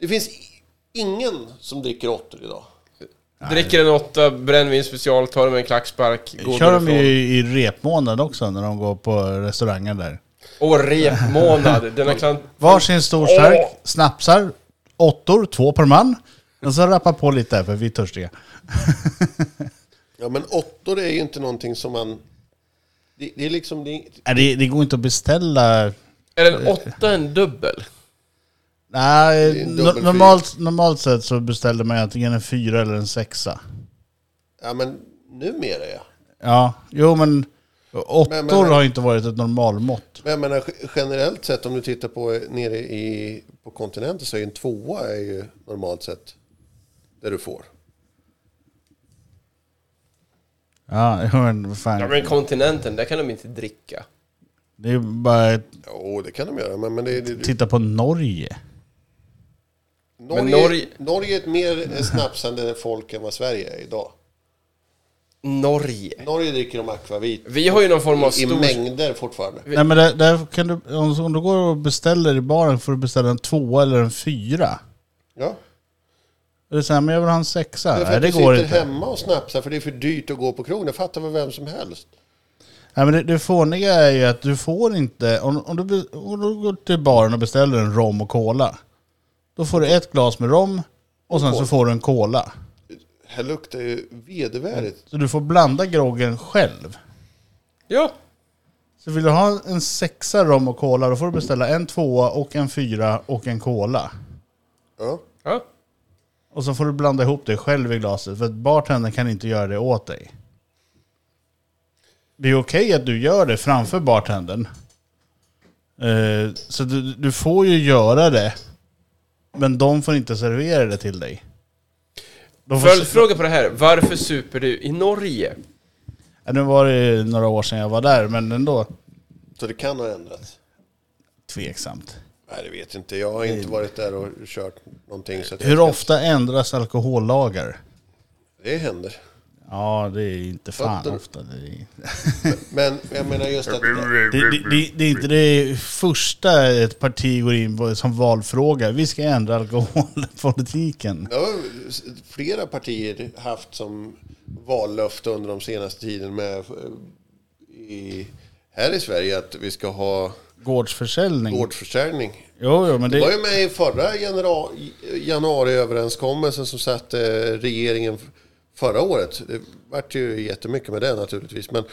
Det finns ingen som dricker åttor idag. Dricker en åtta, brännvin special, tar med en klackspark, går kör de därifrån. ju i repmånad också när de går på restaurangen där. Och repmånad, denna klant... Varsin stor stark, Åh! snapsar, åttor, två per man. Och så rappa på lite där för vi är törstiga. *laughs* Ja, men åttor är ju inte någonting som man... Det, det är liksom... Det, Nej, det, det går inte att beställa... Är en åtta en dubbel? Nej, no, normalt, normalt sett så beställer man antingen en fyra eller en sexa. ja, men numera ja. Ja, jo men åttor Men- men- har inte varit ett normalmått. Men jag menar ge- generellt sett om du tittar på nere i, på kontinenten så är ju en tvåa är ju normalt sett det du får. Ja, men vad fan. Ja men kontinenten, där kan de inte dricka. Det är bara att Jo, det kan de göra. Men, men det, det, titta på Norge. Norge, Norge- Norge är ett mer snapsande folk än vad Sverige är idag. Norge. Norge dricker de akvavit Vi har ju någon form av i stor... mängder fortfarande. Nej men där, där kan du, om, om du går och beställer i baren får du beställa en tvåa eller en fyra. Ja. Det är så här, men jag vill ha en sexa. Det är för Nej att det du går sitter inte. hemma och snapsar för det är för dyrt att gå på krogen. Det fattar väl vem som helst. Nej men det, det fåniga är ju att du får inte, om, om, du, be- om du går till baren och beställer en rom och cola. Då får du ett glas med rom och sen så får du en cola. Här luktar ju vedervärdigt. Så du får blanda groggen själv. Ja. Så vill du ha en sexa rom och cola då får du beställa en tvåa och en fyra och en cola. Ja. Ja. Och så får du blanda ihop det själv i glaset för att bartendern kan inte göra det åt dig. Det är okej att du gör det framför bartendern. Eh, så du, du får ju göra det. Men de får inte servera det till dig. De får, Följdfråga på det här. Varför super du i Norge? Ja, nu var det några år sedan jag var där, men ändå Så det kan ha ändrats. tveksamt. Nej, det vet inte. Jag har inte varit där och kört någonting. Så Hur ofta ändras alkohollagar? Det händer. Ja, det är inte fan Fötter. ofta. Det är... Men jag menar just att... Det, det, det, det är inte det första ett parti går in på som valfråga. Vi ska ändra alkoholpolitiken. Det har flera partier haft som vallöfte under de senaste tiden med i, här i Sverige att vi ska ha gårdsförsäljning. gårdsförsäljning. Jo, jo, men Det var det... ju med i förra genera- januariöverenskommelsen som satte regeringen förra året. Det vart ju jättemycket med det naturligtvis. Men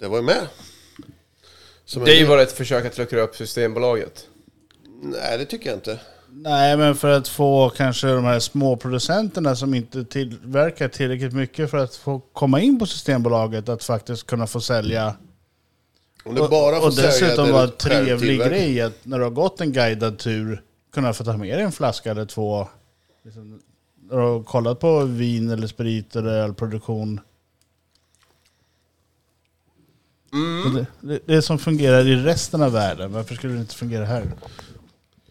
det var ju med. Som Det är ju bara ett försök att luckra upp Systembolaget. Nej, det tycker jag inte. Nej, men för att få kanske de här småproducenterna som inte tillverkar tillräckligt mycket för att få komma in på Systembolaget att faktiskt kunna få sälja. Om du bara får och dessutom det var du en trevlig grej att när du har gått en guidad tur kunna få ta med dig en flaska eller två. Liksom, när du har kollat på vin eller sprit eller ölproduktion. Mm. Och Det, det, det som fungerar i resten av världen, varför skulle det inte fungera här?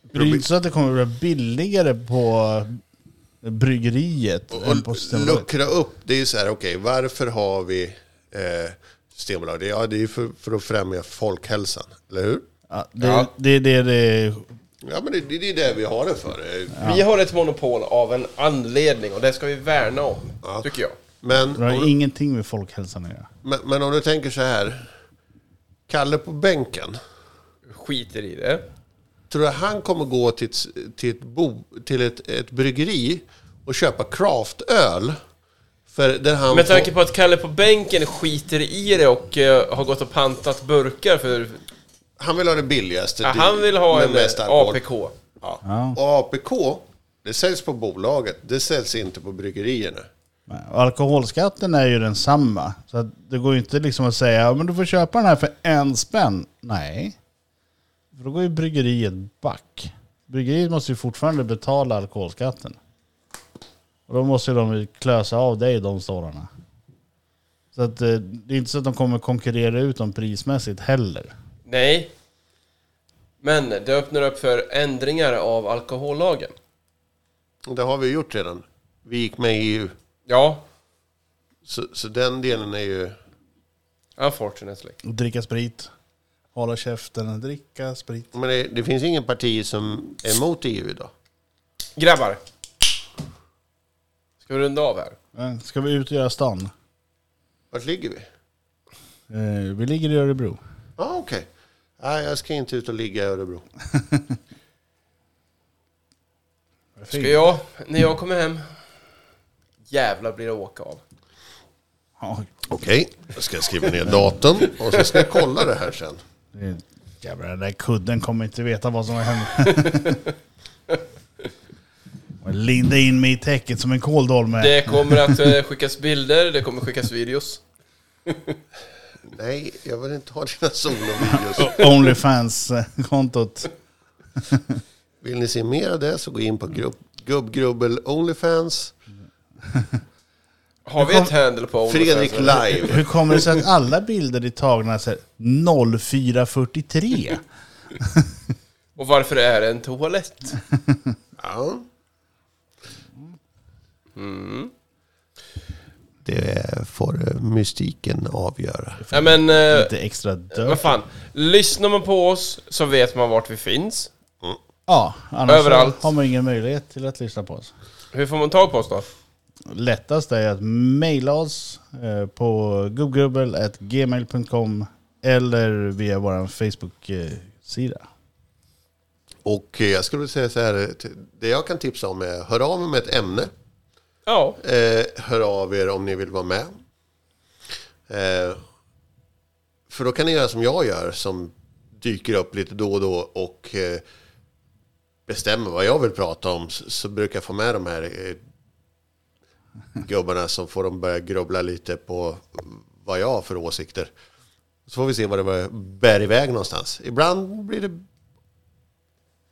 Det är ju inte så att det kommer att bli billigare på bryggeriet än på Och luckra upp, det är ju så här, okej, varför har vi eh, Systembolaget? Ja, det är ju för, för att främja folkhälsan, eller hur? Ja, det, Ja. det, det, det, Ja, men det, det, det är det vi har det för. Eh, Vi har ett monopol av en anledning och det ska vi värna om, Ja. tycker jag. Men, det har ingenting med folkhälsan att göra. men, men om du tänker så här. Kalle på bänken. Skiter i det. Tror du han kommer gå till ett, till ett, bo, till ett, ett bryggeri och köpa craftöl? För där han Med tanke på att Kalle på bänken skiter i det och eh, har gått och pantat burkar för... Han vill ha det billigaste. Ja, han vill ha en eh, alkohol. APK. Ja. Ja. Och APK, det säljs på bolaget. Det säljs inte på bryggerierna. Och alkoholskatten är ju densamma. Så att det går ju inte liksom att säga men du får köpa den här för en spänn. Nej. För då går ju bryggeriet back. Bryggeriet måste ju fortfarande betala alkoholskatten. Och då måste ju de klösa av dig de stålarna. Så att eh, det är inte så att de kommer konkurrera ut dem prismässigt heller. Nej. Men det öppnar upp för ändringar av alkohollagen. Det har vi gjort redan. Vi gick med i EU. Ja, Så, så den delen är ju... unfortunately. Dricka sprit. Hålla käften, dricka sprit. Men det, det finns ingen parti som är emot EU idag. Grabbar. Ska vi runda av här? Eh, Ska vi ut och göra stan? Vart ligger vi? Eh, Vi ligger i Örebro. Ja, ah, okej. Nej, jag ska inte ut och ligga i Örebro. *laughs* Ska jag, när jag kommer hem... Jävlar blir det åka av. Ja, Okej, jag ska skriva ner datum och så ska jag kolla det här sen. det- Jävlar, den där kudden kommer inte veta vad som har hänt. *laughs* Linda in mig i täcket som en kåldolme. Det kommer att eh, skickas bilder, det kommer skickas videos. *laughs* Nej, jag vill inte ha dina solovideos. *laughs* Onlyfans-kontot. *laughs* Vill ni se mer av det så gå in på grubb, gubbgrubbel Onlyfans. Har vi ett handle på Fredrik OnlyFans, eller? live. Hur kommer det sig att alla bilder är tagna så här 0443? Och varför är det en toalett? Ja. Det får mystiken avgöra. Ja men, eh, Lite extra dött. vad fan. Lyssnar man på oss så vet man vart vi finns. Ja, annars Överallt. har man ingen möjlighet till att lyssna på oss. Hur får man tag på oss då? Lättast är att mejla oss eh, på gubbgrubbel.gmail.com eller via vår Facebook-sida. Och eh, jag skulle säga så här, eh, det jag kan tipsa om är hör av er med ett ämne. Ja, Eh, hör av er om ni vill vara med. Eh, för då kan ni göra som jag gör, som dyker upp lite då och då och eh, bestämmer vad jag vill prata om. Så, så brukar jag få med de här eh, gubbarna som får de börja grubbla lite på vad jag har för åsikter. Så får vi se vad det bär iväg någonstans. Ibland blir det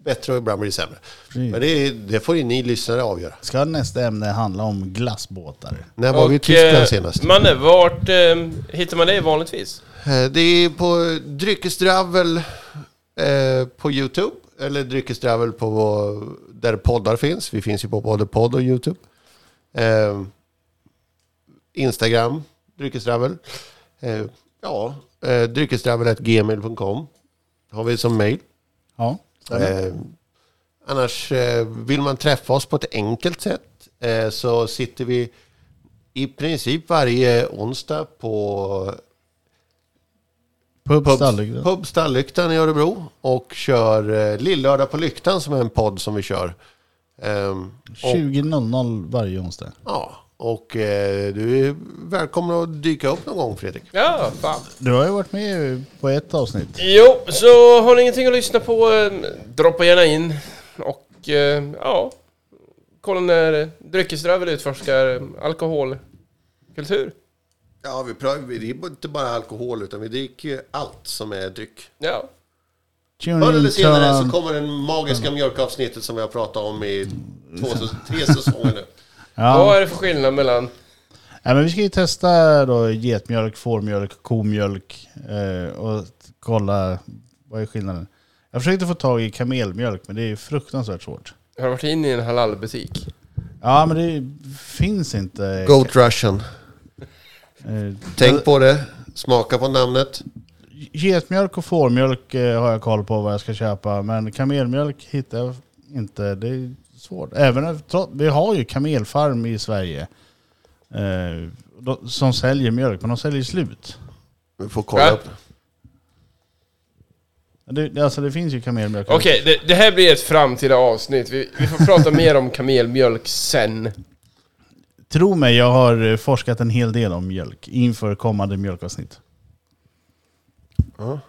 bättre och ibland blir det sämre. Precis. Men det, det får ju ni lyssnare avgöra. Ska nästa ämne handla om glassbåtar? När var vi i Tyskland eh, senast? Manne, vart eh, hittar man dig vanligtvis? Eh, Det är på Dryckesdravel eh, på YouTube. Eller Dryckesdravel på vår- där poddar finns. Vi finns ju på både podd och YouTube. Eh, Instagram, Dryckesdravel. Eh, ja, eh, dryckesdravel.gmail.com har vi som mail. Ja. Eh, annars eh, vill man träffa oss på ett enkelt sätt eh, så sitter vi i princip varje onsdag på Pub Stallygren. Pub Stallyktan i Örebro. Och kör eh, Lillördag på Lyktan som är en podd som vi kör. Ehm, och, 20.00 varje onsdag. ja, och eh, du är välkommen att dyka upp någon gång Fredrik. Ja, fan. Du har ju varit med på ett avsnitt. Jo, så har ni ingenting att lyssna på, eh, droppa gärna in. Och eh, ja, kolla när Dryckesrövel utforskar alkoholkultur. Ja, vi pratar, vi dricker inte bara alkohol utan vi dricker allt som är dryck. Ja, Förr eller senare så kommer den magiska mjölkavsnittet som vi har pratat om i två, tre säsonger nu. Vad Ja. är det för skillnad mellan... ja, men vi ska ju testa då getmjölk, fårmjölk, komjölk eh, och kolla vad är skillnaden. Jag försökte få tag i kamelmjölk men det är fruktansvärt svårt. Har du varit inne i en halalbutik? Ja men det finns inte. Goat Russian. Eh, Tänk på det. Smaka på namnet. Getmjölk och fårmjölk eh, har jag koll på vad jag ska köpa. Men kamelmjölk hittar jag inte. Det är svårt. Även vi har ju kamelfarm i Sverige. Eh, då- som säljer mjölk, men de säljer slut. Vi får kolla Ja. upp. Det, alltså det finns ju kamelmjölk. Okej, det, det här blir ett framtida avsnitt. Vi, vi får prata *laughs* mer om kamelmjölk sen. Tro mig, jag har eh, forskat en hel del om mjölk inför kommande mjölkavsnitt. Ja.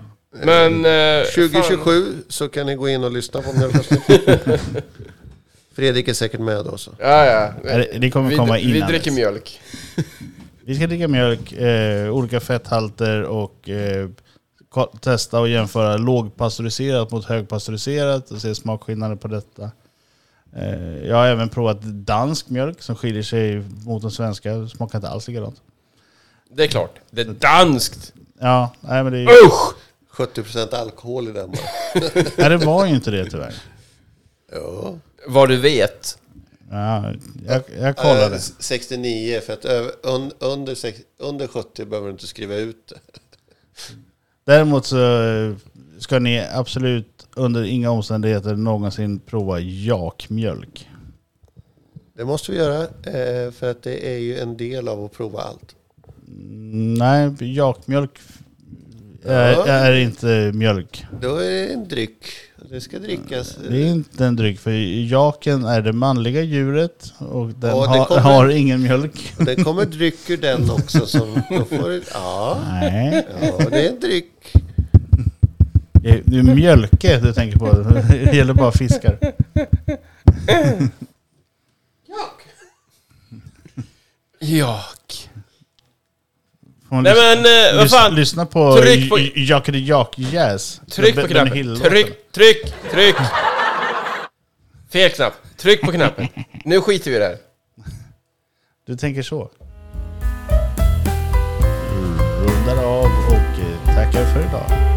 Men... Eh, 2027 så kan ni gå in och lyssna på mjölkavsnittet. *laughs* Fredrik är säkert med då. Så. Ja, ja. Det- kommer vi, komma Vi innan dricker dess. mjölk. *laughs* Vi ska dricka mjölk, eh, olika fetthalter och eh, testa och jämföra lågpasteuriserat mot högpasteuriserat och se smakskillnader på detta. Eh, jag har även provat dansk mjölk som skiljer sig mot den svenska. Smakar inte alls likadant. Det är klart. Det är danskt. Ja, nej, men det, är- Usch! 70% alkohol i den bara. *laughs* nej, det var ju inte det tyvärr. Ja. Vad du vet. Ja, jag, jag kollade. Eh, 69 för att över, un, under, under 70 behöver du inte skriva ut det. *laughs* Däremot så eh, ska ni absolut under inga omständigheter någonsin prova jakmjölk. Det måste vi göra eh, för att det är ju en del av att prova allt. Mm, Nej, jakmjölk är, Ja. är inte mjölk. Då är det en dryck. Det ska drickas. Det är inte en dryck, för jaken är det manliga djuret och den det har, kommer- har ingen mjölk. Och *laughs* det kommer dryck ur den också. Som, då får ja, Nej, ja, det är en dryck. det är mjölke du tänker på. *laughs* Det gäller bara fiskar. *laughs* Jak. Får man Nej lyssna- men, eh, vad fan. Lyssna på Tryck på- Jakade Jak Jazz. Tryck på knappen. Tryck, tryck, tryck. Fel knapp. Tryck på knappen. Nu skiter vi i det här. Du tänker så? Rundar av och eh, tackar för idag.